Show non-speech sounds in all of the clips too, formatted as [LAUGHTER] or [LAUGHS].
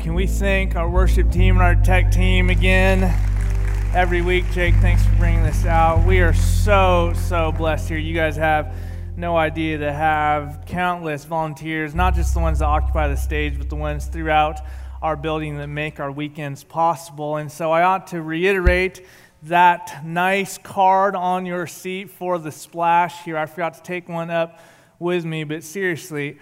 Can we thank our worship team and our tech team again? Every week, Jake, thanks for bringing this out. We are so, so blessed here. You guys have no idea to have countless volunteers, not just the ones that occupy the stage, but the ones throughout our building that make our weekends possible. And so I ought to reiterate that nice card on your seat for the splash here. I forgot to take one up with me, but seriously,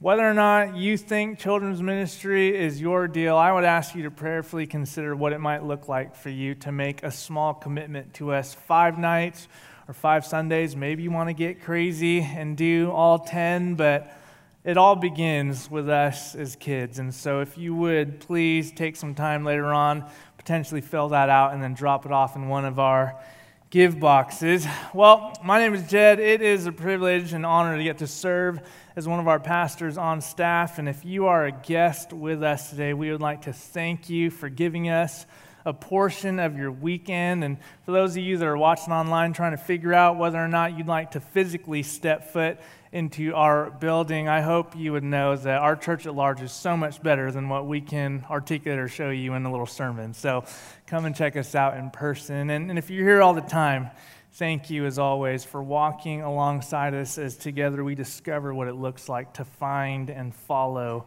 whether or not you think children's ministry is your deal, I would ask you to prayerfully consider what it might look like for you to make a small commitment to us five nights or five Sundays. Maybe you want to get crazy and do all 10, but it all begins with us as kids. And so if you would please take some time later on, potentially fill that out, and then drop it off in one of our give boxes. Well, my name is Jed. It is a privilege and honor to get to serve as one of our pastors on staff. And if you are a guest with us today, we would like to thank you for giving us a portion of your weekend. And for those of you that are watching online trying to figure out whether or not you'd like to physically step foot into our building, I hope you would know that our church at large is so much better than what we can articulate or show you in a little sermon. So come and check us out in person. And, and if you're here all the time, thank you as always for walking alongside us as together we discover what it looks like to find and follow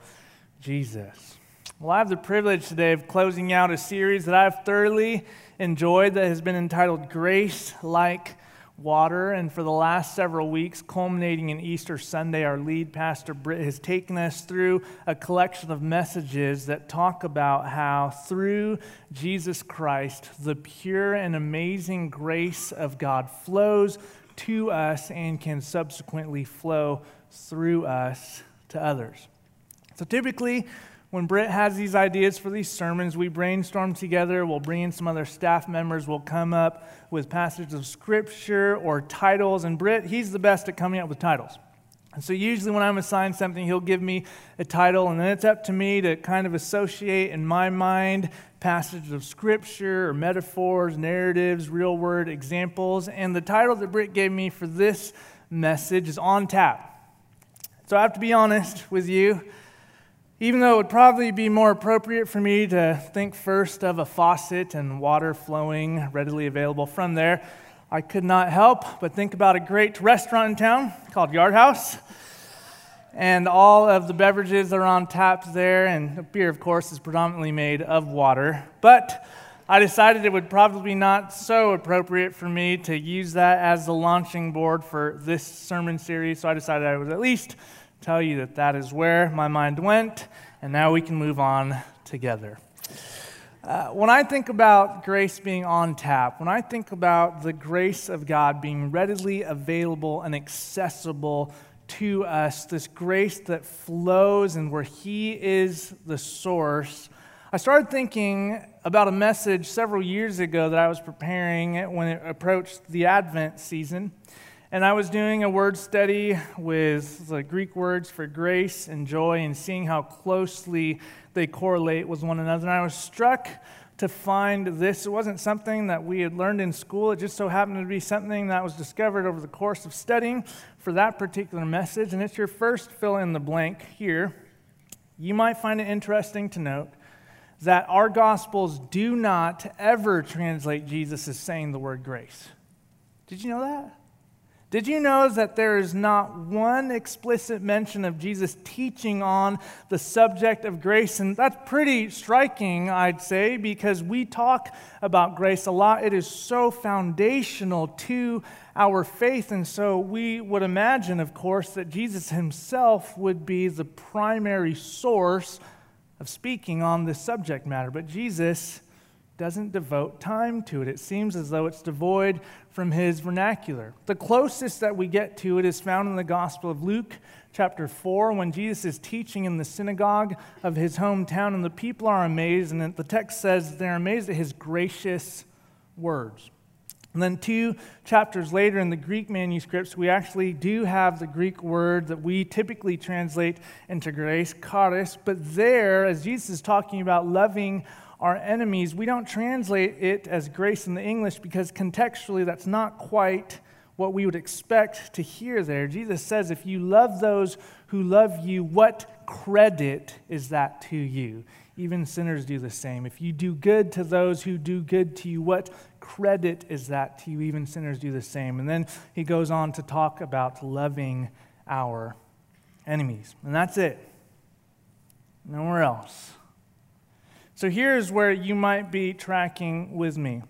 Jesus. Well, I have the privilege today of closing out a series that I've thoroughly enjoyed that has been entitled Grace Like water. And for the last several weeks, culminating in Easter Sunday, our lead pastor, Britt, has taken us through a collection of messages that talk about how through Jesus Christ, the pure and amazing grace of God flows to us and can subsequently flow through us to others. So typically, when Britt has these ideas for these sermons, we brainstorm together. We'll bring in some other staff members. We'll come up with passages of scripture or titles. And Britt, he's the best at coming up with titles. And so usually when I'm assigned something, he'll give me a title, and then it's up to me to kind of associate in my mind passages of scripture or metaphors, narratives, real word examples. And the title that Britt gave me for this message is On Tap. So I have to be honest with you even though it would probably be more appropriate for me to think first of a faucet and water flowing readily available from there, I could not help but think about a great restaurant in town called Yard House. And all of the beverages are on tap there, and beer, of course, is predominantly made of water. But I decided it would probably not so appropriate for me to use that as the launching board for this sermon series, so I decided I would at least tell you that that is where my mind went, and now we can move on together. Uh, when I think about grace being on tap, when I think about the grace of God being readily available and accessible to us, this grace that flows and where He is the source, I started thinking about a message several years ago that I was preparing when it approached the Advent season. And I was doing a word study with the Greek words for grace and joy and seeing how closely they correlate with one another. And I was struck to find this. It wasn't something that we had learned in school, it just so happened to be something that was discovered over the course of studying for that particular message. And it's your first fill in the blank here. You might find it interesting to note that our gospels do not ever translate Jesus as saying the word grace. Did you know that? Did you know that there is not one explicit mention of Jesus teaching on the subject of grace? And that's pretty striking, I'd say, because we talk about grace a lot. It is so foundational to our faith. And so we would imagine, of course, that Jesus himself would be the primary source of speaking on this subject matter. But Jesus doesn't devote time to it. It seems as though it's devoid from his vernacular. The closest that we get to it is found in the Gospel of Luke, chapter 4, when Jesus is teaching in the synagogue of his hometown, and the people are amazed, and the text says they're amazed at his gracious words. And then, two chapters later in the Greek manuscripts, we actually do have the Greek word that we typically translate into grace, charis. But there, as Jesus is talking about loving our enemies, we don't translate it as grace in the English because contextually that's not quite what we would expect to hear there. Jesus says, If you love those who love you, what credit is that to you? Even sinners do the same. If you do good to those who do good to you, what credit is that to you? Even sinners do the same. And then he goes on to talk about loving our enemies. And that's it. Nowhere else. So here's where you might be tracking with me.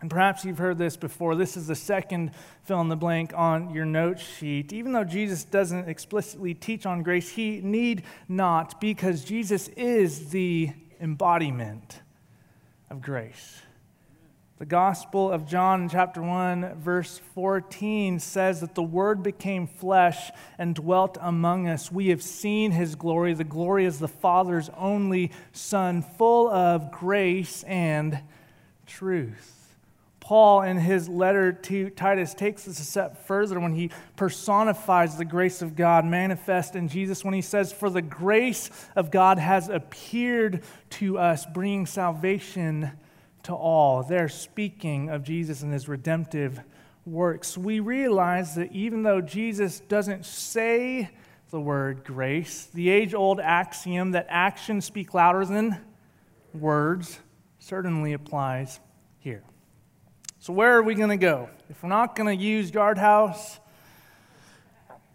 And perhaps you've heard this before. This is the second fill in the blank on your note sheet. Even though Jesus doesn't explicitly teach on grace, he need not because Jesus is the embodiment of grace. The Gospel of John, chapter 1, verse 14, says that the Word became flesh and dwelt among us. We have seen his glory. The glory is the Father's only Son, full of grace and truth. Paul, in his letter to Titus, takes this a step further when he personifies the grace of God manifest in Jesus when he says, For the grace of God has appeared to us, bringing salvation to all. They're speaking of Jesus and his redemptive works. We realize that even though Jesus doesn't say the word grace, the age old axiom that actions speak louder than words certainly applies here. So, where are we going to go? If we're not going to use Yard House,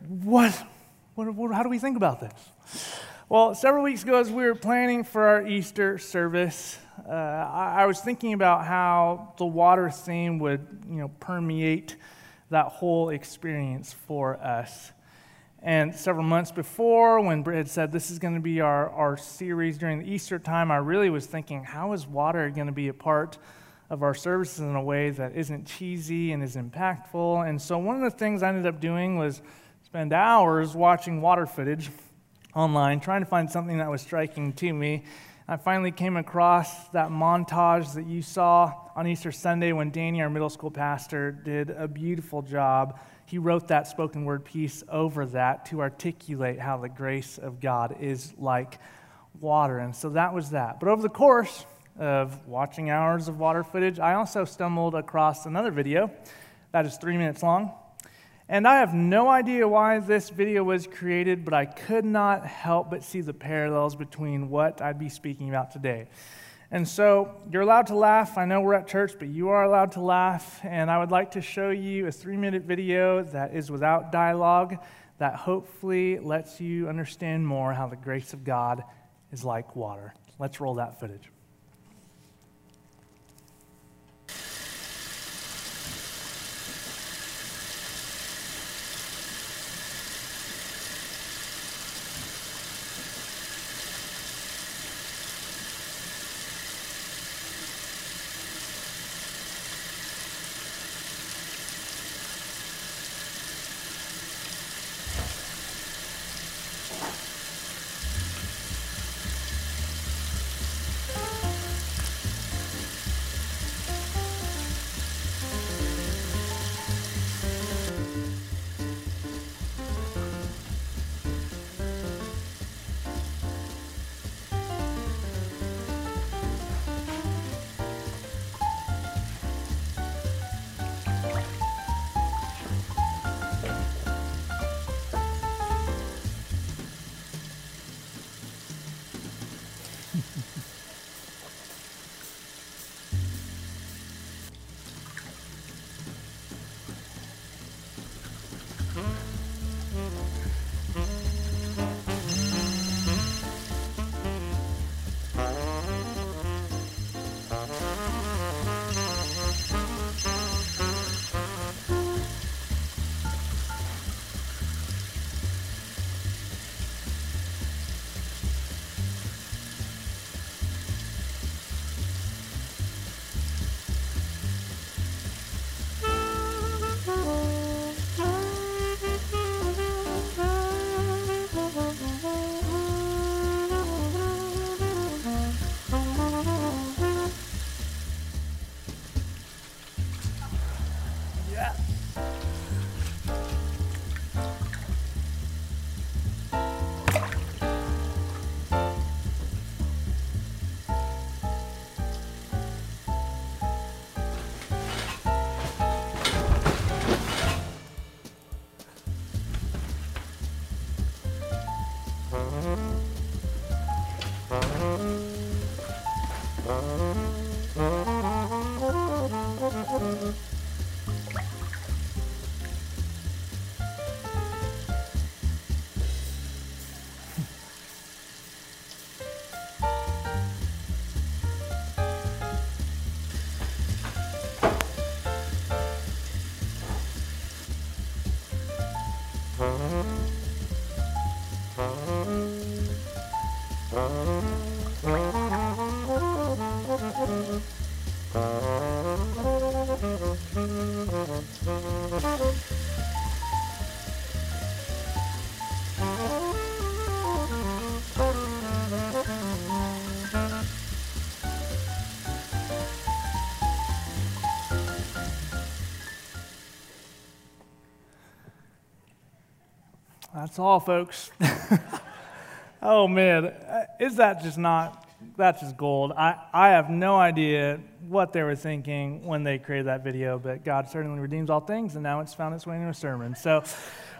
what, what, what, how do we think about this? Well, several weeks ago, as we were planning for our Easter service, uh, I, I was thinking about how the water theme would, you know, permeate that whole experience for us. And several months before, when Britt said this is going to be our, our series during the Easter time, I really was thinking, how is water going to be a part of our services in a way that isn't cheesy and is impactful. And so one of the things I ended up doing was spend hours watching water footage [LAUGHS] online, trying to find something that was striking to me. I finally came across that montage that you saw on Easter Sunday when Danny, our middle school pastor, did a beautiful job. He wrote that spoken word piece over that to articulate how the grace of God is like water. And so that was that. But over the course of watching hours of water footage, I also stumbled across another video that is three minutes long. And I have no idea why this video was created, but I could not help but see the parallels between what I'd be speaking about today. And so you're allowed to laugh. I know we're at church, but you are allowed to laugh. And I would like to show you a three minute video that is without dialogue that hopefully lets you understand more how the grace of God is like water. Let's roll that footage. That's all, folks. [LAUGHS] oh, man. Uh, is that just not, that's just gold. I, I have no idea what they were thinking when they created that video, but God certainly redeems all things, and now it's found its way into a sermon. So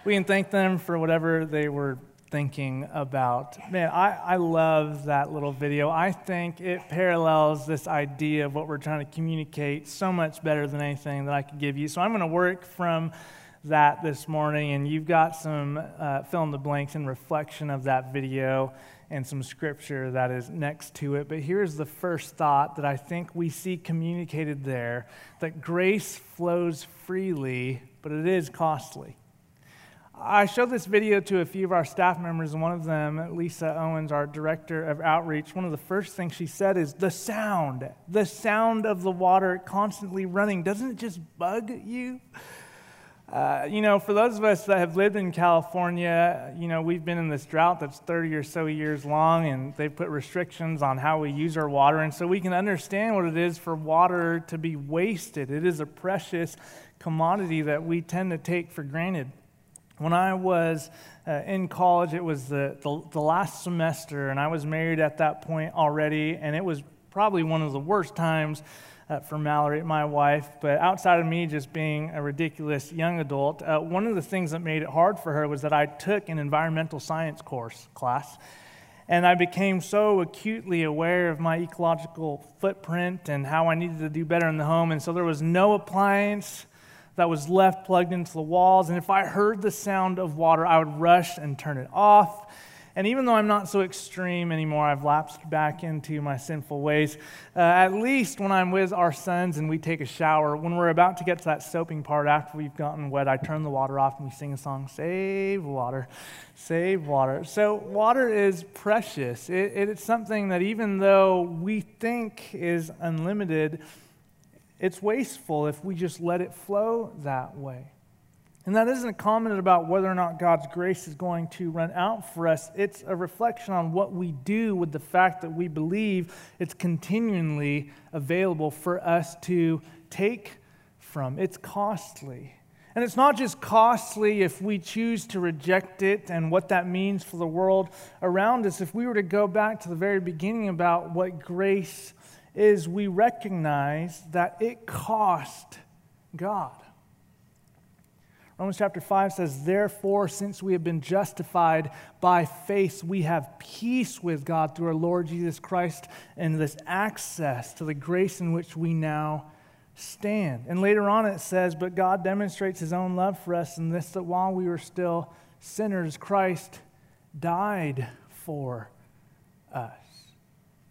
we can thank them for whatever they were thinking about. Man, I, I love that little video. I think it parallels this idea of what we're trying to communicate so much better than anything that I could give you. So I'm going to work from that this morning, and you've got some uh, fill in the blanks and reflection of that video and some scripture that is next to it. But here's the first thought that I think we see communicated there that grace flows freely, but it is costly. I showed this video to a few of our staff members, and one of them, Lisa Owens, our director of outreach, one of the first things she said is the sound, the sound of the water constantly running. Doesn't it just bug you? Uh, you know, for those of us that have lived in California, you know, we've been in this drought that's 30 or so years long, and they've put restrictions on how we use our water. And so we can understand what it is for water to be wasted. It is a precious commodity that we tend to take for granted. When I was uh, in college, it was the, the, the last semester, and I was married at that point already, and it was probably one of the worst times uh, for Mallory, my wife. But outside of me just being a ridiculous young adult, uh, one of the things that made it hard for her was that I took an environmental science course class. And I became so acutely aware of my ecological footprint and how I needed to do better in the home. And so there was no appliance that was left plugged into the walls. And if I heard the sound of water, I would rush and turn it off. And even though I'm not so extreme anymore, I've lapsed back into my sinful ways. Uh, at least when I'm with our sons and we take a shower, when we're about to get to that soaping part after we've gotten wet, I turn the water off and we sing a song Save water, save water. So, water is precious. It, it's something that even though we think is unlimited, it's wasteful if we just let it flow that way. And that isn't a comment about whether or not God's grace is going to run out for us. It's a reflection on what we do with the fact that we believe it's continually available for us to take from. It's costly. And it's not just costly if we choose to reject it and what that means for the world around us. If we were to go back to the very beginning about what grace is, we recognize that it cost God. Romans chapter 5 says, Therefore, since we have been justified by faith, we have peace with God through our Lord Jesus Christ and this access to the grace in which we now stand. And later on it says, But God demonstrates his own love for us in this, that while we were still sinners, Christ died for us.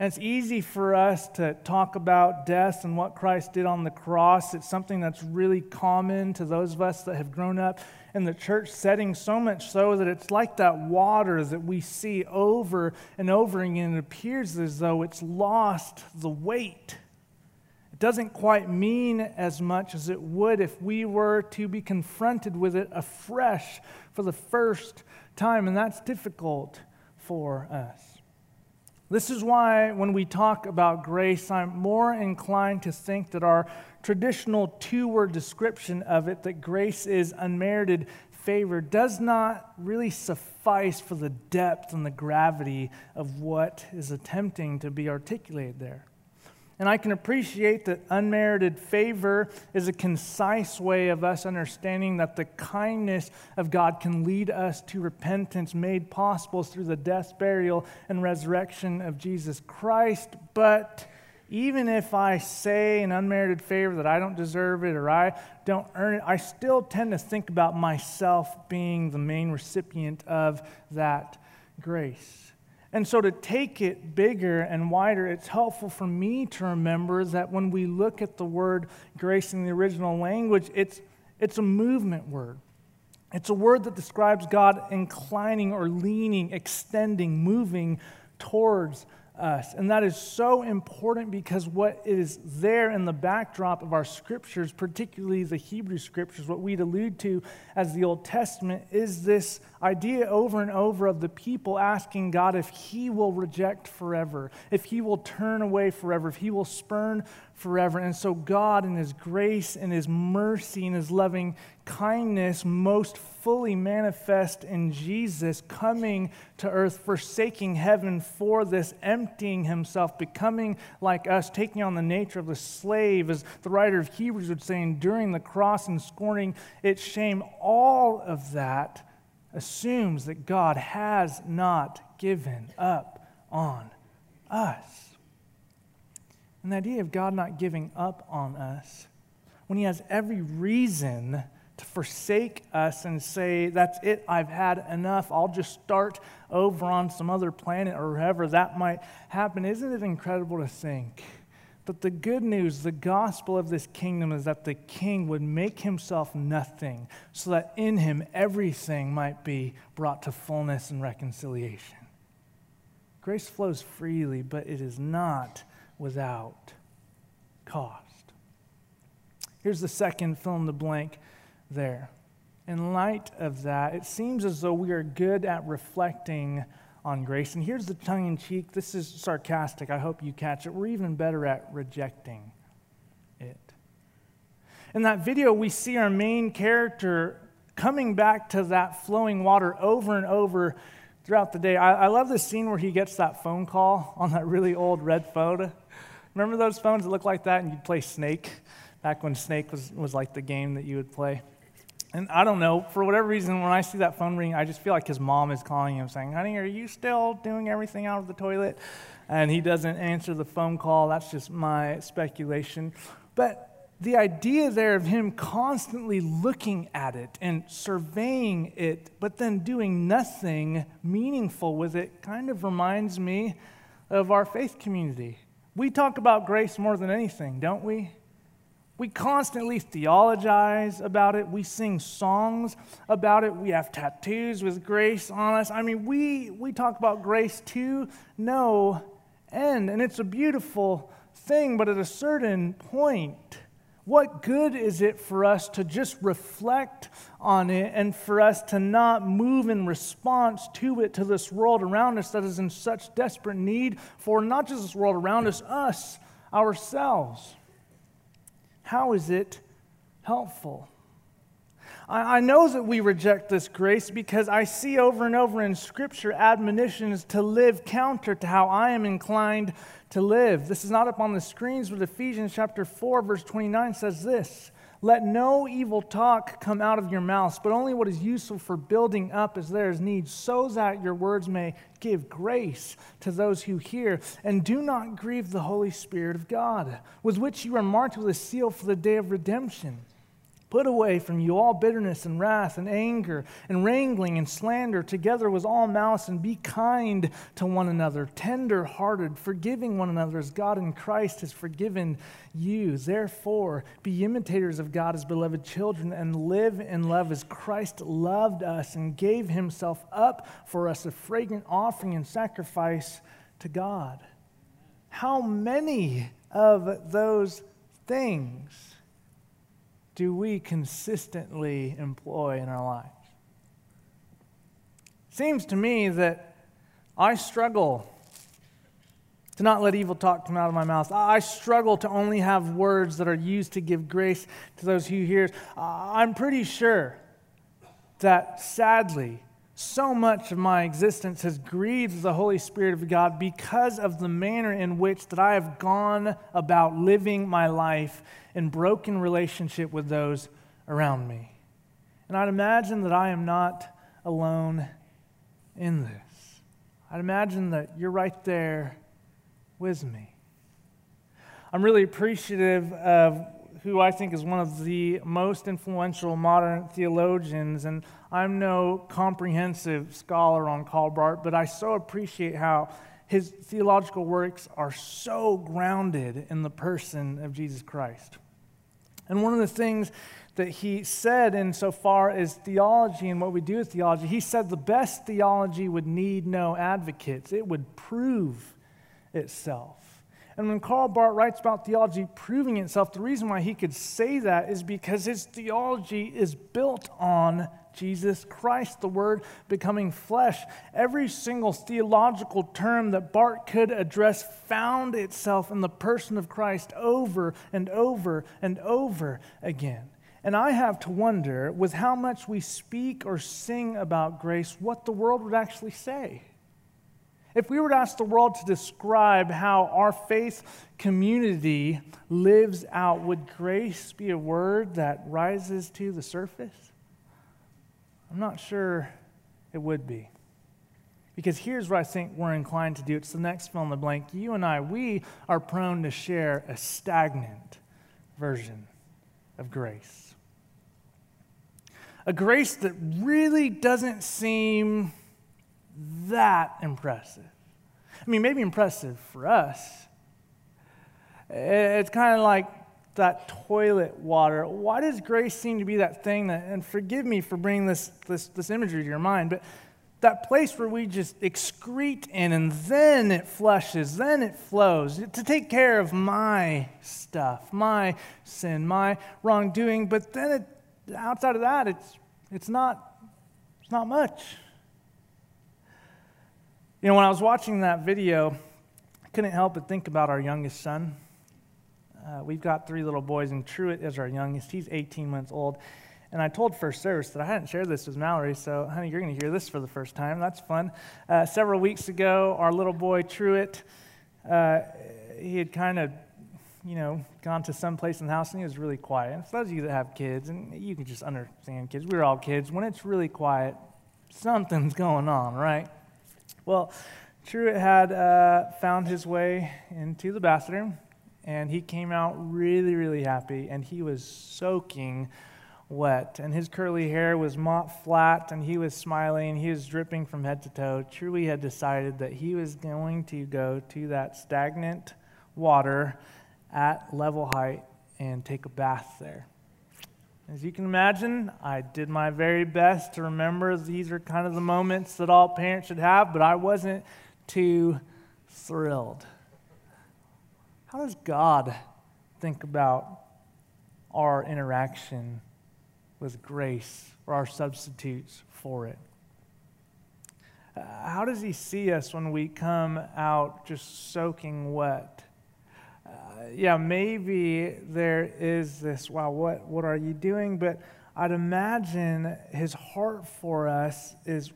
And it's easy for us to talk about death and what Christ did on the cross. It's something that's really common to those of us that have grown up in the church setting, so much so that it's like that water that we see over and over again. It appears as though it's lost the weight. It doesn't quite mean as much as it would if we were to be confronted with it afresh for the first time, and that's difficult for us. This is why, when we talk about grace, I'm more inclined to think that our traditional two word description of it, that grace is unmerited favor, does not really suffice for the depth and the gravity of what is attempting to be articulated there. And I can appreciate that unmerited favor is a concise way of us understanding that the kindness of God can lead us to repentance made possible through the death, burial, and resurrection of Jesus Christ. But even if I say an unmerited favor that I don't deserve it or I don't earn it, I still tend to think about myself being the main recipient of that grace. And so, to take it bigger and wider, it's helpful for me to remember that when we look at the word grace in the original language, it's, it's a movement word. It's a word that describes God inclining or leaning, extending, moving towards us. And that is so important because what is there in the backdrop of our scriptures, particularly the Hebrew scriptures, what we'd allude to as the Old Testament, is this idea over and over of the people asking God if He will reject forever, if He will turn away forever, if He will spurn forever. And so, God, in His grace and His mercy and His loving kindness, most fully manifest in Jesus coming to earth, forsaking heaven for this, emptying Himself, becoming like us, taking on the nature of a slave, as the writer of Hebrews would say, enduring the cross and scorning its shame. All of that assumes that God has not given up on us. And the idea of God not giving up on us, when He has every reason to forsake us and say, That's it, I've had enough, I'll just start over on some other planet or wherever that might happen. Isn't it incredible to think? But the good news, the gospel of this kingdom is that the king would make himself nothing so that in him everything might be brought to fullness and reconciliation. Grace flows freely, but it is not without cost. Here's the second fill in the blank there. In light of that, it seems as though we are good at reflecting on grace. And here's the tongue in cheek this is sarcastic. I hope you catch it. We're even better at rejecting it. In that video, we see our main character coming back to that flowing water over and over throughout the day. I, I love this scene where he gets that phone call on that really old red phone. Remember those phones that looked like that and you'd play Snake? Back when Snake was, was like the game that you would play. And I don't know, for whatever reason, when I see that phone ring, I just feel like his mom is calling him saying, Honey, are you still doing everything out of the toilet? And he doesn't answer the phone call. That's just my speculation. But the idea there of him constantly looking at it and surveying it, but then doing nothing meaningful with it, kind of reminds me of our faith community. We talk about grace more than anything, don't we? We constantly theologize about it. We sing songs about it. We have tattoos with grace on us. I mean, we, we talk about grace to no end. And it's a beautiful thing, but at a certain point, what good is it for us to just reflect on it and for us to not move in response to it, to this world around us that is in such desperate need for not just this world around us, us, ourselves? How is it helpful? I, I know that we reject this grace because I see over and over in Scripture admonitions to live counter to how I am inclined to live. This is not up on the screens, but Ephesians chapter 4, verse 29 says this Let no evil talk come out of your mouths, but only what is useful for building up as there is need, so that your words may give grace to those who hear. And do not grieve the Holy Spirit of God, with which you are marked with a seal for the day of redemption. Put away from you all bitterness and wrath and anger and wrangling and slander, together with all malice, and be kind to one another, tender hearted, forgiving one another as God in Christ has forgiven you. Therefore, be imitators of God as beloved children and live in love as Christ loved us and gave himself up for us, a fragrant offering and sacrifice to God. How many of those things? Do we consistently employ in our lives? Seems to me that I struggle to not let evil talk come out of my mouth. I struggle to only have words that are used to give grace to those who hear. I'm pretty sure that sadly, so much of my existence has grieved the Holy Spirit of God because of the manner in which that I have gone about living my life in broken relationship with those around me. And I'd imagine that I am not alone in this. I'd imagine that you're right there with me. I'm really appreciative of who I think is one of the most influential modern theologians, and I'm no comprehensive scholar on Barth, but I so appreciate how his theological works are so grounded in the person of Jesus Christ. And one of the things that he said insofar as theology and what we do with theology, he said the best theology would need no advocates, it would prove itself. And when Karl Barth writes about theology proving itself, the reason why he could say that is because his theology is built on Jesus Christ, the Word becoming flesh. Every single theological term that Barth could address found itself in the person of Christ over and over and over again. And I have to wonder, with how much we speak or sing about grace, what the world would actually say. If we were to ask the world to describe how our faith community lives out, would grace be a word that rises to the surface? I'm not sure it would be. Because here's what I think we're inclined to do. It's the next fill in the blank. You and I, we are prone to share a stagnant version of grace. A grace that really doesn't seem that impressive. I mean, maybe impressive for us. It's kind of like that toilet water. Why does grace seem to be that thing that, and forgive me for bringing this, this, this imagery to your mind, but that place where we just excrete in and then it flushes, then it flows to take care of my stuff, my sin, my wrongdoing. But then it, outside of that, it's, it's, not, it's not much. You know, when I was watching that video, I couldn't help but think about our youngest son. Uh, we've got three little boys, and Truett is our youngest. He's 18 months old. And I told First Service that I hadn't shared this with Mallory, so honey, you're going to hear this for the first time. That's fun. Uh, several weeks ago, our little boy Truett, uh, he had kind of, you know, gone to some place in the house, and he was really quiet. And for those of you that have kids, and you can just understand kids, we're all kids. When it's really quiet, something's going on, right? Well, Truett had uh, found his way into the bathroom, and he came out really, really happy, and he was soaking wet. And his curly hair was mop flat, and he was smiling. He was dripping from head to toe. Truett had decided that he was going to go to that stagnant water at level height and take a bath there. As you can imagine, I did my very best to remember these are kind of the moments that all parents should have, but I wasn't too thrilled. How does God think about our interaction with grace or our substitutes for it? Uh, how does He see us when we come out just soaking wet? Yeah, maybe there is this, wow, what, what are you doing? But I'd imagine his heart for us is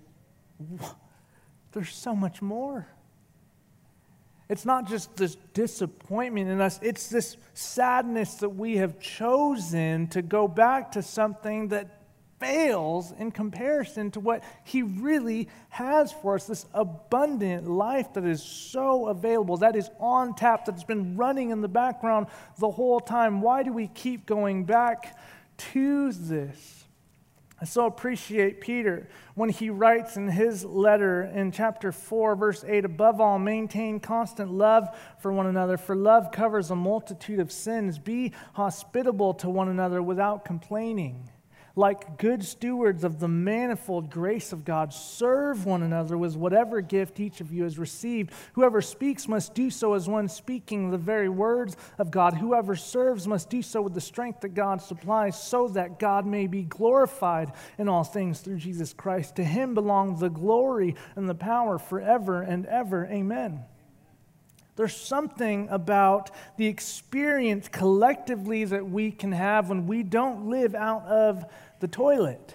there's so much more. It's not just this disappointment in us, it's this sadness that we have chosen to go back to something that fails in comparison to what He really has for us this abundant life that is so available, that is on tap, that's been running in the background the whole time. Why do we keep going back to this? I so appreciate Peter when he writes in his letter in chapter 4, verse 8 above all, maintain constant love for one another, for love covers a multitude of sins. Be hospitable to one another without complaining like good stewards of the manifold grace of God, serve one another with whatever gift each of you has received. Whoever speaks must do so as one speaking the very words of God. Whoever serves must do so with the strength that God supplies, so that God may be glorified in all things through Jesus Christ. To him belong the glory and the power forever and ever. Amen. There's something about the experience collectively that we can have when we don't live out of the toilet.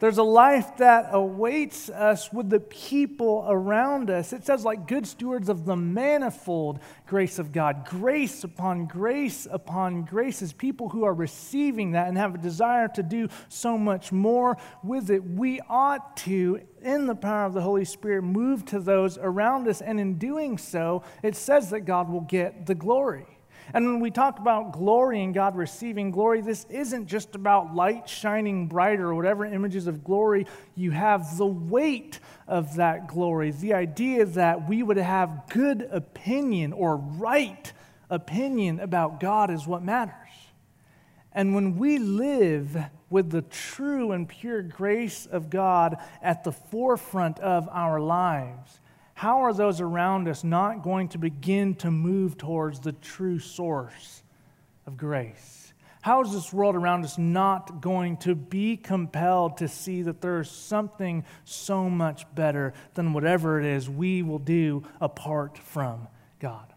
There's a life that awaits us with the people around us. It says, like good stewards of the manifold grace of God. Grace upon grace upon grace is people who are receiving that and have a desire to do so much more with it. We ought to, in the power of the Holy Spirit, move to those around us. And in doing so, it says that God will get the glory. And when we talk about glory and God receiving glory, this isn't just about light shining brighter or whatever images of glory you have. The weight of that glory, the idea that we would have good opinion or right opinion about God is what matters. And when we live with the true and pure grace of God at the forefront of our lives, how are those around us not going to begin to move towards the true source of grace? How is this world around us not going to be compelled to see that there is something so much better than whatever it is we will do apart from God?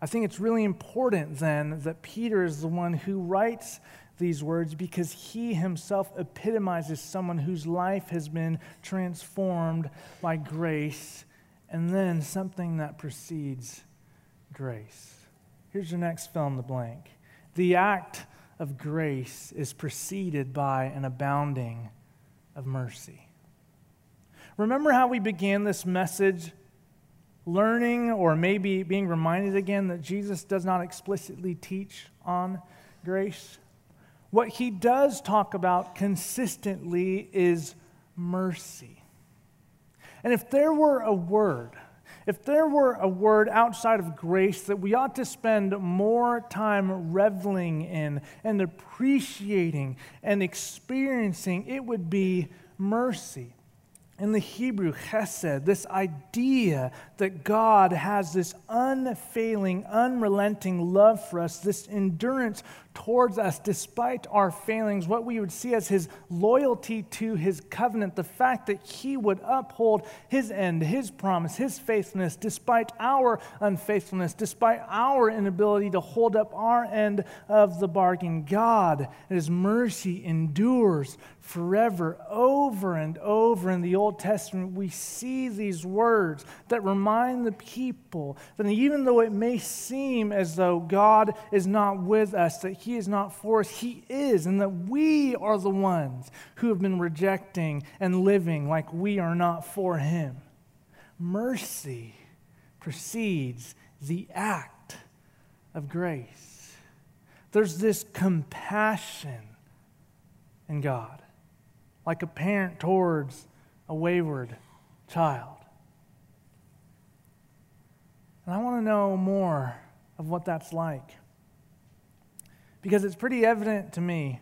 I think it's really important then that Peter is the one who writes these words because he himself epitomizes someone whose life has been transformed by grace and then something that precedes grace. Here's your next fill in the blank. The act of grace is preceded by an abounding of mercy. Remember how we began this message learning or maybe being reminded again that Jesus does not explicitly teach on grace? What he does talk about consistently is mercy. And if there were a word, if there were a word outside of grace that we ought to spend more time reveling in and appreciating and experiencing, it would be mercy in the Hebrew, chesed, this idea that God has this unfailing, unrelenting love for us, this endurance towards us despite our failings, what we would see as his loyalty to his covenant, the fact that he would uphold his end, his promise, his faithfulness, despite our unfaithfulness, despite our inability to hold up our end of the bargain. God and his mercy endures forever. Over and over in the Old Testament, we see these words that remind the people that even though it may seem as though God is not with us, that he is not for us, He is, and that we are the ones who have been rejecting and living like we are not for Him. Mercy precedes the act of grace. There's this compassion in God, like a parent towards a wayward child. And I want to know more of what that's like. Because it's pretty evident to me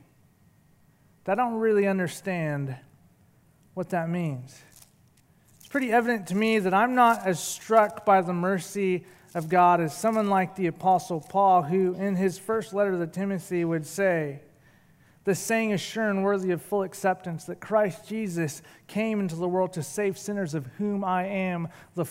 that I don't really understand what that means. It's pretty evident to me that I'm not as struck by the mercy of God as someone like the Apostle Paul, who in his first letter to Timothy would say, The saying is sure and worthy of full acceptance that Christ Jesus came into the world to save sinners, of whom I am the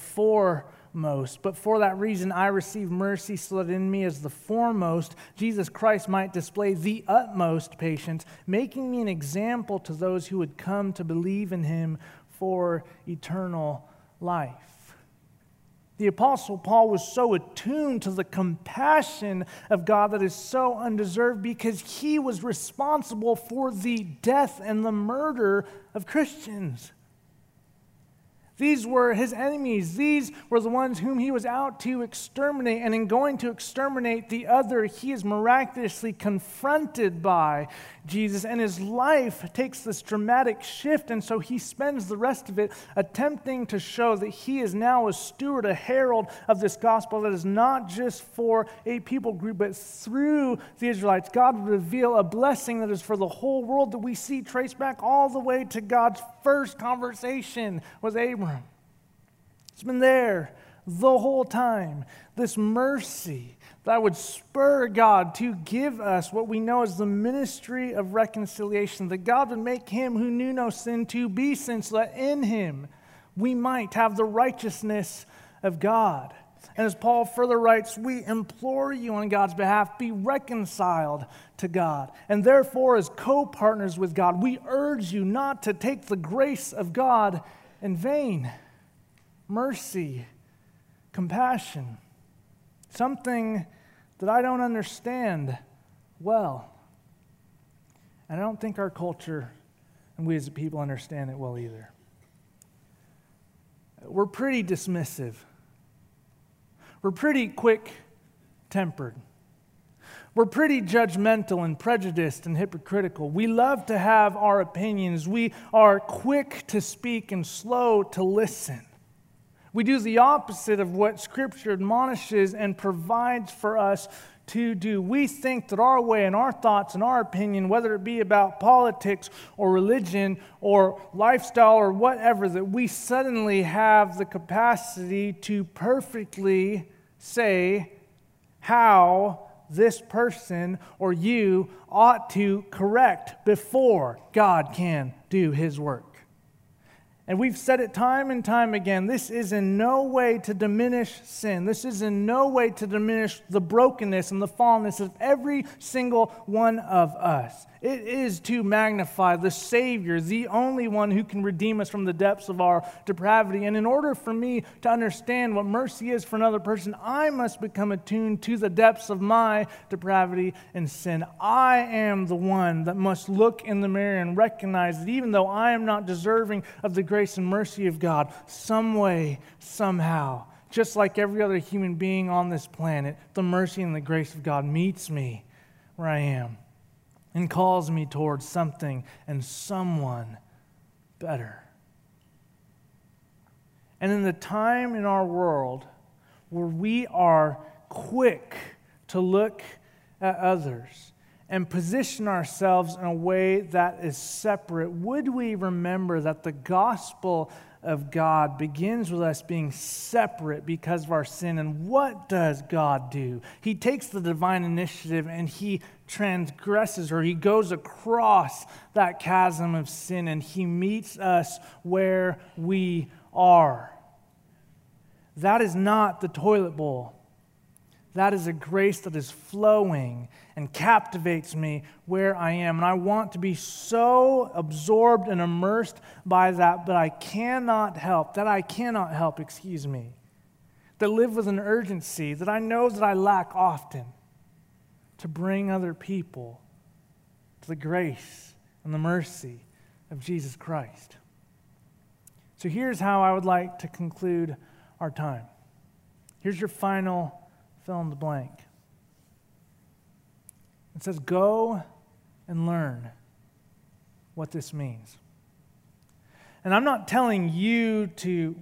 most. But for that reason, I receive mercy so that in me, as the foremost, Jesus Christ might display the utmost patience, making me an example to those who would come to believe in him for eternal life. The Apostle Paul was so attuned to the compassion of God that is so undeserved because he was responsible for the death and the murder of Christians. These were his enemies. These were the ones whom he was out to exterminate. And in going to exterminate the other, he is miraculously confronted by Jesus. And his life takes this dramatic shift. And so he spends the rest of it attempting to show that he is now a steward, a herald of this gospel that is not just for a people group, but through the Israelites. God would reveal a blessing that is for the whole world that we see traced back all the way to God's first conversation with Abram. It's been there the whole time. This mercy that would spur God to give us what we know as the ministry of reconciliation, that God would make him who knew no sin to be sin, so that in him we might have the righteousness of God. And as Paul further writes, we implore you on God's behalf, be reconciled to God. And therefore, as co partners with God, we urge you not to take the grace of God in vain. Mercy, compassion, something that I don't understand well. And I don't think our culture and we as a people understand it well either. We're pretty dismissive we're pretty quick tempered. We're pretty judgmental and prejudiced and hypocritical. We love to have our opinions. We are quick to speak and slow to listen. We do the opposite of what Scripture admonishes and provides for us to do. We think that our way and our thoughts and our opinion, whether it be about politics or religion or lifestyle or whatever, that we suddenly have the capacity to perfectly say how this person or you ought to correct before God can do his work. And we've said it time and time again this is in no way to diminish sin. This is in no way to diminish the brokenness and the fallenness of every single one of us. It is to magnify the Savior, the only one who can redeem us from the depths of our depravity. And in order for me to understand what mercy is for another person, I must become attuned to the depths of my depravity and sin. I am the one that must look in the mirror and recognize that even though I am not deserving of the grace and mercy of God, some way, somehow, just like every other human being on this planet, the mercy and the grace of God meets me where I am and calls me towards something and someone better. And in the time in our world where we are quick to look at others and position ourselves in a way that is separate, would we remember that the gospel of God begins with us being separate because of our sin. And what does God do? He takes the divine initiative and he transgresses or he goes across that chasm of sin and he meets us where we are. That is not the toilet bowl. That is a grace that is flowing and captivates me where I am. And I want to be so absorbed and immersed by that, but I cannot help, that I cannot help, excuse me, that live with an urgency that I know that I lack often to bring other people to the grace and the mercy of Jesus Christ. So here's how I would like to conclude our time. Here's your final fill in the blank. It says, Go and learn what this means. And I'm not telling you to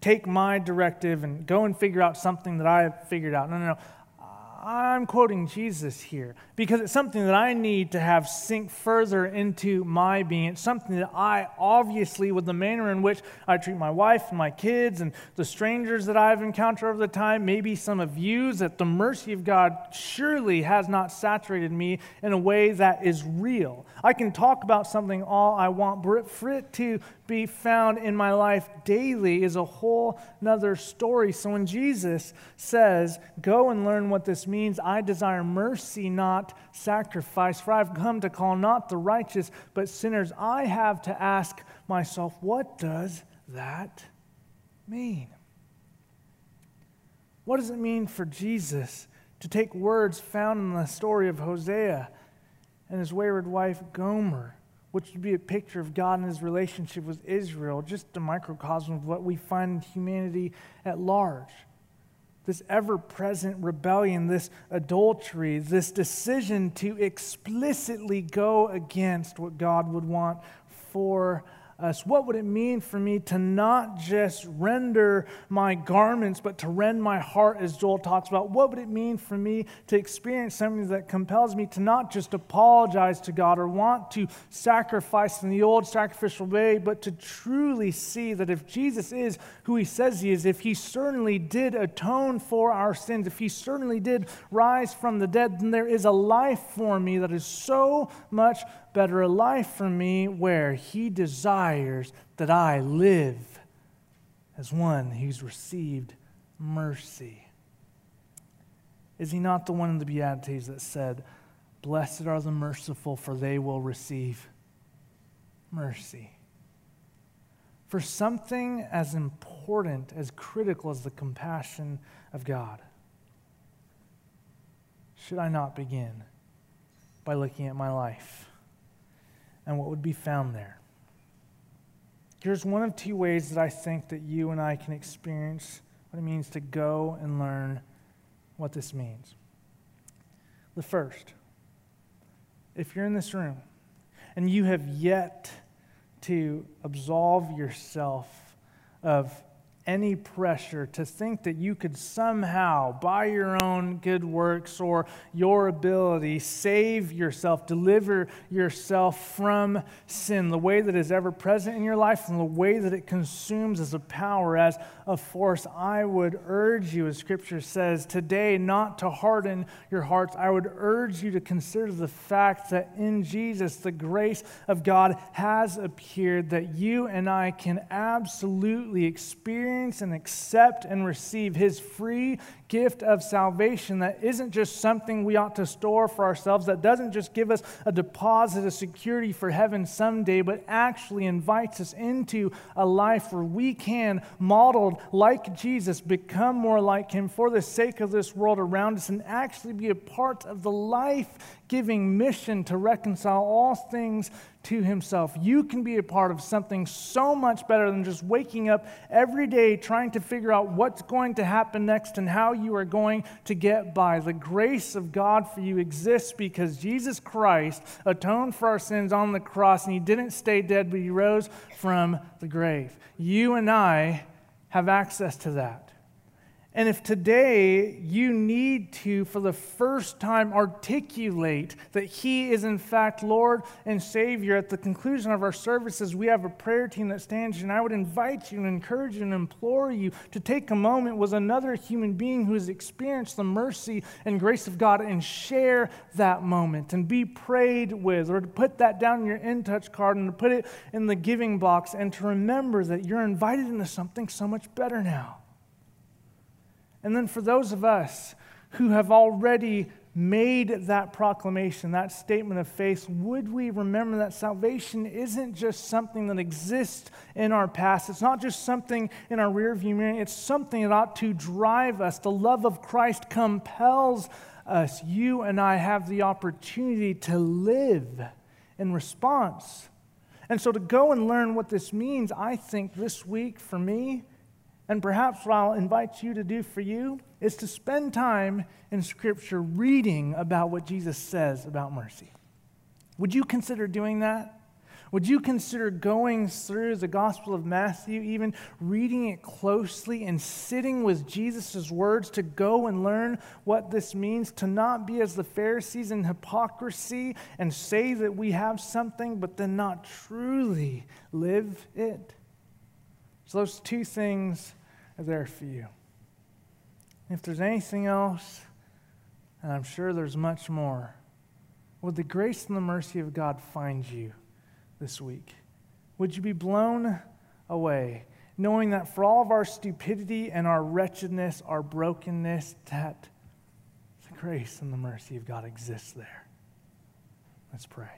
take my directive and go and figure out something that I have figured out. No, no, no. I'm quoting Jesus here because it's something that I need to have sink further into my being. It's something that I obviously, with the manner in which I treat my wife and my kids and the strangers that I've encountered over the time, maybe some of you, that the mercy of God surely has not saturated me in a way that is real. I can talk about something all I want, but for it to be found in my life daily is a whole nother story. So when Jesus says, Go and learn what this means, I desire mercy, not sacrifice. For I've come to call not the righteous, but sinners. I have to ask myself, What does that mean? What does it mean for Jesus to take words found in the story of Hosea and his wayward wife Gomer? Which would be a picture of God and his relationship with Israel, just a microcosm of what we find in humanity at large. This ever present rebellion, this adultery, this decision to explicitly go against what God would want for us. What would it mean for me to not just render my garments, but to rend my heart, as Joel talks about? What would it mean for me to experience something that compels me to not just apologize to God or want to sacrifice in the old sacrificial way, but to truly see that if Jesus is who he says he is, if he certainly did atone for our sins, if he certainly did rise from the dead, then there is a life for me that is so much better a life for me where He desires that I live as one who's received mercy. Is He not the one in the Beatitudes that said, Blessed are the merciful, for they will receive mercy? For something as important, as critical as the compassion of God, should I not begin by looking at my life? And what would be found there. Here's one of two ways that I think that you and I can experience what it means to go and learn what this means. The first, if you're in this room and you have yet to absolve yourself of any pressure to think that you could somehow, by your own good works or your ability, save yourself, deliver yourself from sin, the way that is ever present in your life and the way that it consumes as a power, as a force. I would urge you, as Scripture says, today not to harden your hearts. I would urge you to consider the fact that in Jesus, the grace of God has appeared, that you and I can absolutely experience experience and accept and receive His free gift of salvation that isn't just something we ought to store for ourselves, that doesn't just give us a deposit of security for heaven someday, but actually invites us into a life where we can, modeled like Jesus, become more like Him for the sake of this world around us and actually be a part of the life giving mission to reconcile all things to himself. You can be a part of something so much better than just waking up every day trying to figure out what's going to happen next and how you are going to get by. The grace of God for you exists because Jesus Christ atoned for our sins on the cross and he didn't stay dead, but he rose from the grave. You and I have access to that. And if today you need to, for the first time, articulate that He is in fact Lord and Savior, at the conclusion of our services, we have a prayer team that stands. And I would invite you and encourage you and implore you to take a moment with another human being who has experienced the mercy and grace of God and share that moment and be prayed with, or to put that down in your in touch card and to put it in the giving box and to remember that you're invited into something so much better now. And then for those of us who have already made that proclamation, that statement of faith, would we remember that salvation isn't just something that exists in our past? It's not just something in our rearview mirror, it's something that ought to drive us. The love of Christ compels us. You and I have the opportunity to live in response. And so to go and learn what this means, I think this week for me, and perhaps what I'll invite you to do for you is to spend time in Scripture reading about what Jesus says about mercy. Would you consider doing that? Would you consider going through the Gospel of Matthew, even reading it closely and sitting with Jesus' words to go and learn what this means? To not be as the Pharisees in hypocrisy and say that we have something, but then not truly live it. So, those two things there for you. If there's anything else, and I'm sure there's much more, would the grace and the mercy of God find you this week? Would you be blown away, knowing that for all of our stupidity and our wretchedness, our brokenness, that the grace and the mercy of God exists there? Let's pray.